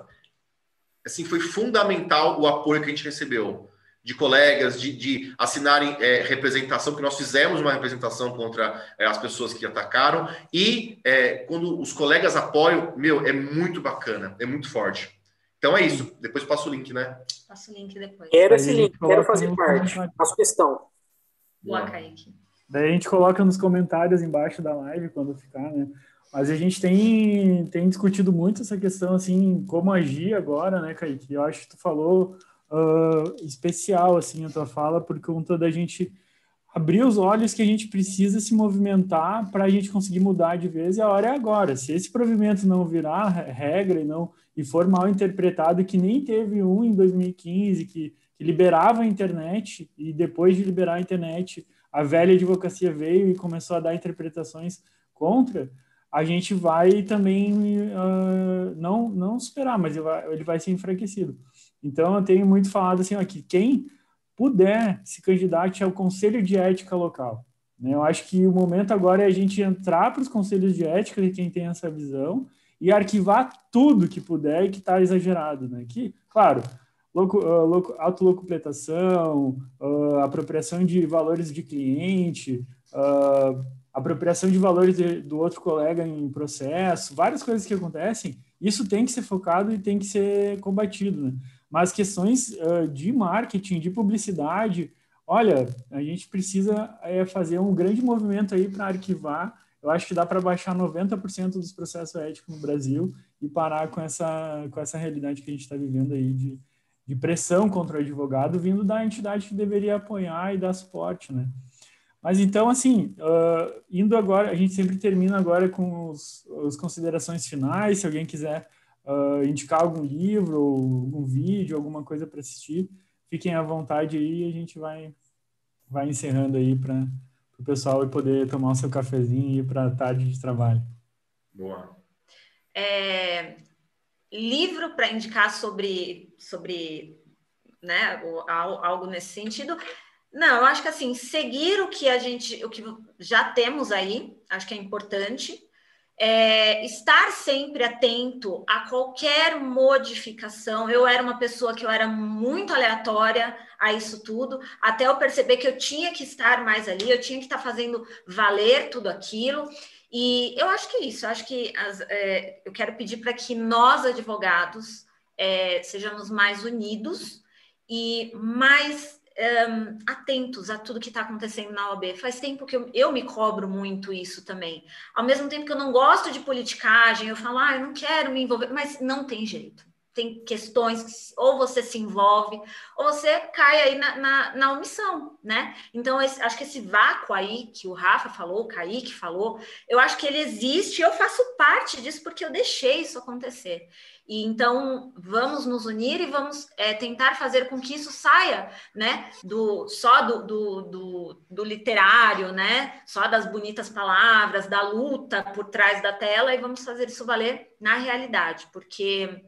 assim, foi fundamental o apoio que a gente recebeu de colegas, de, de assinarem é, representação, que nós fizemos uma representação contra é, as pessoas que atacaram, e é, quando os colegas apoiam, meu, é muito bacana, é muito forte. Então é isso. Depois passo o link, né? Passo o link depois. Quero esse link, quero fazer parte. Faço questão. Boa, Kaique. Daí a gente coloca nos comentários embaixo da live quando ficar, né? Mas a gente tem, tem discutido muito essa questão, assim, como agir agora, né, Kaique? Eu acho que tu falou uh, especial, assim, a tua fala, por conta da gente abrir os olhos que a gente precisa se movimentar para a gente conseguir mudar de vez e a hora é agora. Se esse provimento não virar regra e não e for mal interpretado, que nem teve um em 2015 que, que liberava a internet e depois de liberar a internet a velha advocacia veio e começou a dar interpretações contra, a gente vai também uh, não não superar, mas ele vai, ele vai ser enfraquecido. Então, eu tenho muito falado assim aqui, quem puder se candidate ao conselho de ética local. Né? Eu acho que o momento agora é a gente entrar para os conselhos de ética de quem tem essa visão e arquivar tudo que puder e que está exagerado, né? Que, claro, loco, uh, loco, autolocupletação, uh, apropriação de valores de cliente, uh, apropriação de valores de, do outro colega em processo, várias coisas que acontecem, isso tem que ser focado e tem que ser combatido, né? Mas questões uh, de marketing, de publicidade, olha, a gente precisa é, fazer um grande movimento aí para arquivar. Eu acho que dá para baixar 90% dos processos éticos no Brasil e parar com essa, com essa realidade que a gente está vivendo aí de, de pressão contra o advogado vindo da entidade que deveria apoiar e dar suporte, né? Mas então, assim, uh, indo agora, a gente sempre termina agora com as considerações finais. Se alguém quiser uh, indicar algum livro, algum vídeo, alguma coisa para assistir, fiquem à vontade aí e a gente vai, vai encerrando aí para o pessoal poder tomar o seu cafezinho e ir para a tarde de trabalho. Boa. É, livro para indicar sobre, sobre né, algo nesse sentido. Não, eu acho que assim, seguir o que a gente, o que já temos aí, acho que é importante é, estar sempre atento a qualquer modificação. Eu era uma pessoa que eu era muito aleatória a isso tudo, até eu perceber que eu tinha que estar mais ali, eu tinha que estar fazendo valer tudo aquilo. E eu acho que é isso, eu acho que as, é, eu quero pedir para que nós, advogados, é, sejamos mais unidos e mais um, atentos a tudo que está acontecendo na OAB. Faz tempo que eu, eu, me cobro muito isso também. Ao mesmo tempo que eu não gosto de politicagem, eu falo, ah, eu não quero me envolver, mas não tem jeito. Tem questões que ou você se envolve, ou você cai aí na, na, na omissão, né? Então, esse, acho que esse vácuo aí que o Rafa falou, o Kaique falou, eu acho que ele existe e eu faço parte disso porque eu deixei isso acontecer. E então vamos nos unir e vamos é, tentar fazer com que isso saia, né, do só do, do, do, do, literário, né, só das bonitas palavras, da luta por trás da tela e vamos fazer isso valer na realidade, porque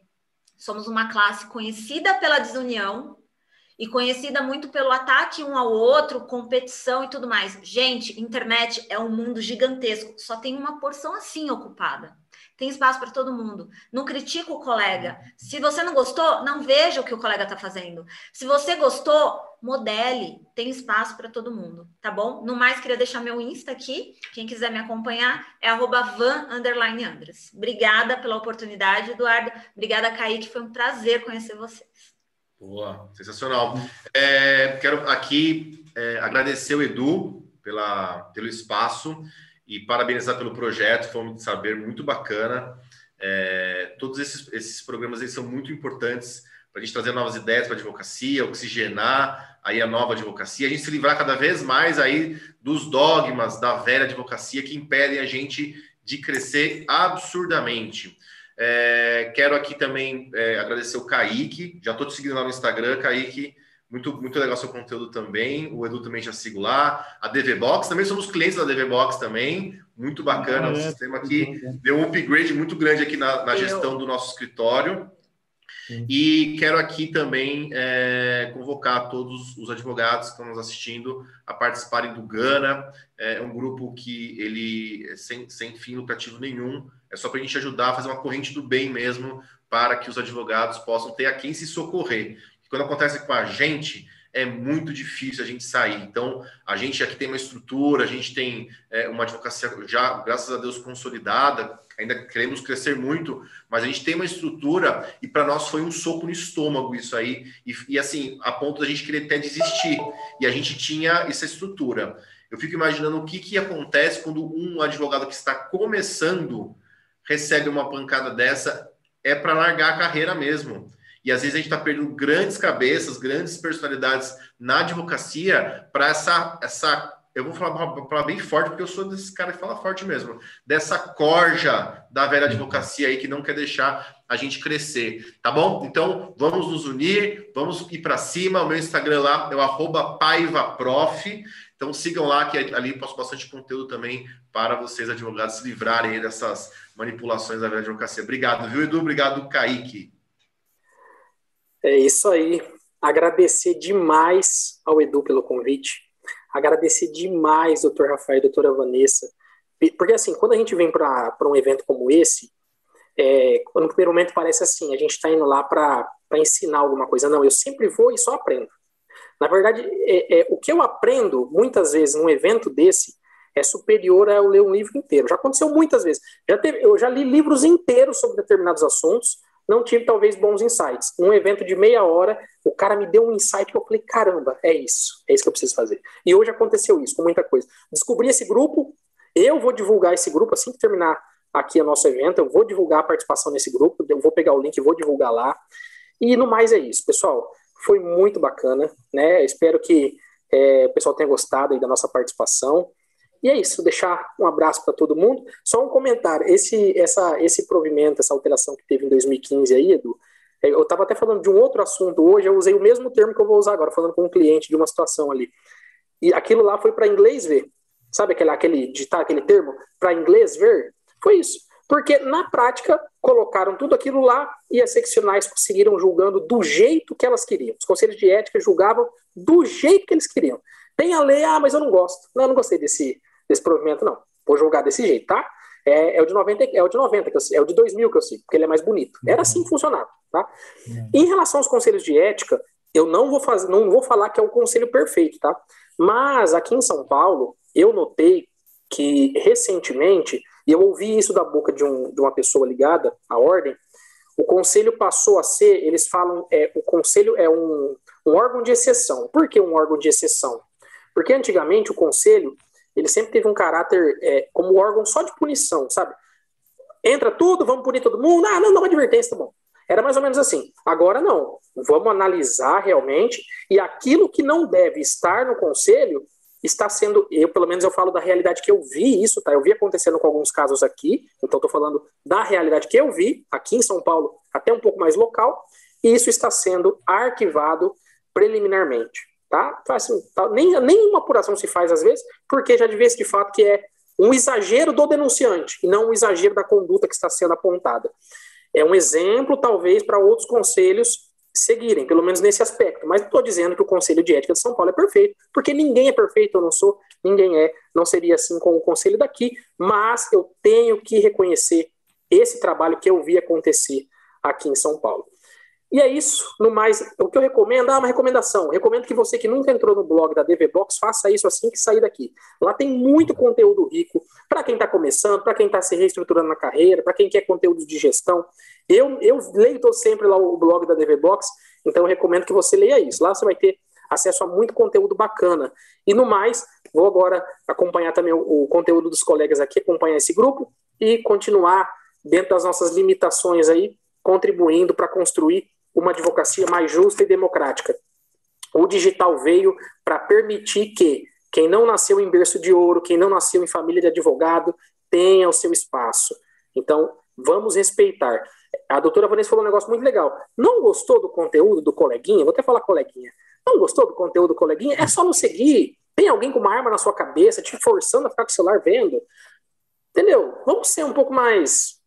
somos uma classe conhecida pela desunião e conhecida muito pelo ataque um ao outro, competição e tudo mais. Gente, internet é um mundo gigantesco, só tem uma porção assim ocupada tem espaço para todo mundo. Não critica o colega. Se você não gostou, não veja o que o colega está fazendo. Se você gostou, modele. Tem espaço para todo mundo, tá bom? No mais, queria deixar meu Insta aqui. Quem quiser me acompanhar é van_andres. Obrigada pela oportunidade, Eduardo. Obrigada, Kaique. Foi um prazer conhecer vocês. Boa, sensacional. É, quero aqui é, agradecer o Edu pela, pelo espaço e parabenizar pelo projeto, Fome de Saber, muito bacana. É, todos esses, esses programas aí são muito importantes para a gente trazer novas ideias para a advocacia, oxigenar aí a nova advocacia, a gente se livrar cada vez mais aí dos dogmas da velha advocacia que impedem a gente de crescer absurdamente. É, quero aqui também é, agradecer o Kaique, já estou te seguindo lá no Instagram, Kaique. Muito, muito legal seu conteúdo também. O Edu também já sigo lá. A DV Box, também somos clientes da DV Box também. Muito bacana. Ah, é. O sistema aqui deu um upgrade muito grande aqui na, na gestão do nosso escritório. E quero aqui também é, convocar todos os advogados que estão nos assistindo a participarem do Gana. É um grupo que ele é sem, sem fim lucrativo nenhum, é só para a gente ajudar a fazer uma corrente do bem mesmo, para que os advogados possam ter a quem se socorrer. Quando acontece com a gente, é muito difícil a gente sair. Então, a gente aqui tem uma estrutura, a gente tem é, uma advocacia já, graças a Deus, consolidada, ainda queremos crescer muito, mas a gente tem uma estrutura e para nós foi um soco no estômago isso aí, e, e assim, a ponto da gente querer até desistir. E a gente tinha essa estrutura. Eu fico imaginando o que, que acontece quando um advogado que está começando recebe uma pancada dessa, é para largar a carreira mesmo. E às vezes a gente está perdendo grandes cabeças, grandes personalidades na advocacia para essa, essa. Eu vou falar, falar bem forte, porque eu sou desse cara que fala forte mesmo. Dessa corja da velha advocacia aí que não quer deixar a gente crescer, tá bom? Então vamos nos unir, vamos ir para cima. O meu Instagram lá é o paivaprof. Então sigam lá, que ali posto bastante conteúdo também para vocês, advogados, se livrarem dessas manipulações da velha advocacia. Obrigado, viu, Edu? Obrigado, Kaique. É isso aí. Agradecer demais ao Edu pelo convite. Agradecer demais, doutor Rafael e doutora Vanessa. Porque, assim, quando a gente vem para um evento como esse, é, no primeiro momento parece assim, a gente está indo lá para ensinar alguma coisa. Não, eu sempre vou e só aprendo. Na verdade, é, é, o que eu aprendo, muitas vezes, num evento desse, é superior a eu ler um livro inteiro. Já aconteceu muitas vezes. Já teve, eu já li livros inteiros sobre determinados assuntos, não tive talvez bons insights. Um evento de meia hora, o cara me deu um insight que eu falei, caramba, é isso, é isso que eu preciso fazer. E hoje aconteceu isso, com muita coisa. Descobri esse grupo, eu vou divulgar esse grupo assim que terminar aqui o nosso evento, eu vou divulgar a participação nesse grupo, eu vou pegar o link e vou divulgar lá. E no mais é isso, pessoal. Foi muito bacana, né? Espero que é, o pessoal tenha gostado da nossa participação. E é isso, deixar um abraço para todo mundo. Só um comentário, esse, essa, esse provimento, essa alteração que teve em 2015 aí, Edu, é, eu estava até falando de um outro assunto hoje, eu usei o mesmo termo que eu vou usar agora, falando com um cliente de uma situação ali. E aquilo lá foi para inglês ver. Sabe aquele, aquele digitar aquele termo? Para inglês ver? Foi isso. Porque na prática colocaram tudo aquilo lá e as seccionais conseguiram julgando do jeito que elas queriam. Os conselhos de ética julgavam do jeito que eles queriam. Tem a lei, ah, mas eu não gosto. Não, eu não gostei desse, desse provimento, não. Vou julgar desse jeito, tá? É, é, o de 90, é o de 90 que eu é o de 2000 que eu sigo, porque ele é mais bonito. Era assim que funcionava, tá? Uhum. Em relação aos conselhos de ética, eu não vou fazer, não vou falar que é o conselho perfeito, tá? Mas aqui em São Paulo, eu notei que recentemente, e eu ouvi isso da boca de, um, de uma pessoa ligada à ordem, o conselho passou a ser, eles falam, é, o conselho é um, um órgão de exceção. Por que um órgão de exceção? Porque antigamente o conselho ele sempre teve um caráter é, como órgão só de punição, sabe? Entra tudo, vamos punir todo mundo, ah, não, dá uma advertência, tá bom. Era mais ou menos assim. Agora não. Vamos analisar realmente e aquilo que não deve estar no conselho está sendo, eu pelo menos eu falo da realidade que eu vi isso, tá? Eu vi acontecendo com alguns casos aqui, então estou falando da realidade que eu vi aqui em São Paulo, até um pouco mais local, e isso está sendo arquivado preliminarmente. Tá? Assim, tá? Nem, nenhuma apuração se faz às vezes, porque já devia de fato que é um exagero do denunciante e não um exagero da conduta que está sendo apontada. É um exemplo, talvez, para outros conselhos seguirem, pelo menos nesse aspecto. Mas estou dizendo que o Conselho de Ética de São Paulo é perfeito, porque ninguém é perfeito, eu não sou, ninguém é, não seria assim com o Conselho daqui, mas eu tenho que reconhecer esse trabalho que eu vi acontecer aqui em São Paulo. E é isso. No mais, o que eu recomendo, ah, uma recomendação. Recomendo que você que nunca entrou no blog da DVBox faça isso assim que sair daqui. Lá tem muito conteúdo rico para quem está começando, para quem está se reestruturando na carreira, para quem quer conteúdo de gestão. Eu, eu leio sempre lá o blog da DVBox, então eu recomendo que você leia isso. Lá você vai ter acesso a muito conteúdo bacana. E no mais, vou agora acompanhar também o, o conteúdo dos colegas aqui, acompanhar esse grupo e continuar dentro das nossas limitações aí, contribuindo para construir uma advocacia mais justa e democrática. O digital veio para permitir que quem não nasceu em berço de ouro, quem não nasceu em família de advogado, tenha o seu espaço. Então, vamos respeitar. A doutora Vanessa falou um negócio muito legal. Não gostou do conteúdo do coleguinha? Vou até falar coleguinha. Não gostou do conteúdo do coleguinha? É só não seguir. Tem alguém com uma arma na sua cabeça te forçando a ficar com o celular vendo. Entendeu? Vamos ser um pouco mais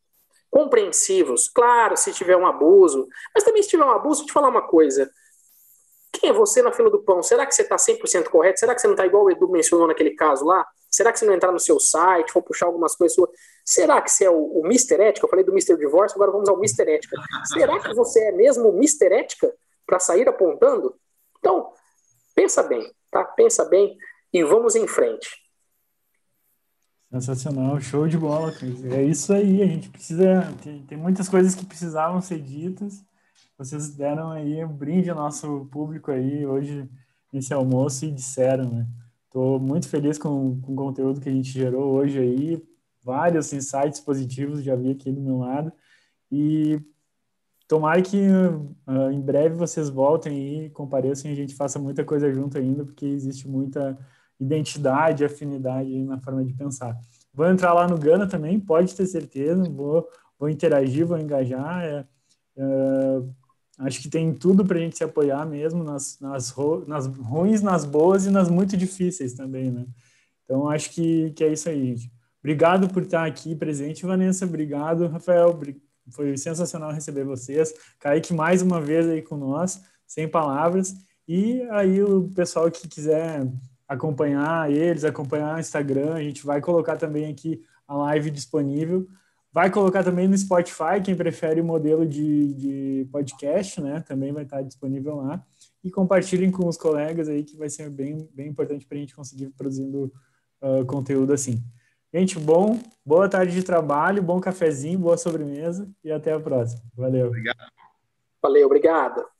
compreensivos. Claro, se tiver um abuso. Mas também se tiver um abuso, vou te falar uma coisa. Quem é você na fila do pão? Será que você está 100% correto? Será que você não está igual o Edu mencionou naquele caso lá? Será que você não entrar no seu site, for puxar algumas coisas suas? Será que você é o, o Mr. Ética? Eu falei do Mr. Divórcio, agora vamos ao Mr. Ética. Será que você é mesmo o Mr. Ética para sair apontando? Então, pensa bem, tá? Pensa bem e vamos em frente. Sensacional, show de bola, É isso aí, a gente precisa. Tem, tem muitas coisas que precisavam ser ditas. Vocês deram aí um brinde ao nosso público aí hoje nesse almoço e disseram, né? Estou muito feliz com, com o conteúdo que a gente gerou hoje aí, vários insights positivos já vi aqui do meu lado e tomara que uh, em breve vocês voltem e compareçam e a gente faça muita coisa junto ainda, porque existe muita identidade, afinidade na forma de pensar. Vou entrar lá no Gana também, pode ter certeza, vou, vou interagir, vou engajar. É, é, acho que tem tudo para a gente se apoiar mesmo nas, nas, nas ruins, nas boas e nas muito difíceis também, né? Então, acho que, que é isso aí, gente. Obrigado por estar aqui presente, Vanessa. Obrigado, Rafael. Foi sensacional receber vocês. Kaique, mais uma vez aí com nós, sem palavras. E aí, o pessoal que quiser acompanhar eles, acompanhar o Instagram. A gente vai colocar também aqui a live disponível. Vai colocar também no Spotify, quem prefere o modelo de, de podcast, né? Também vai estar disponível lá. E compartilhem com os colegas aí, que vai ser bem, bem importante para a gente conseguir produzindo uh, conteúdo assim. Gente, bom, boa tarde de trabalho, bom cafezinho, boa sobremesa e até a próxima. Valeu. Obrigado. Valeu, obrigado.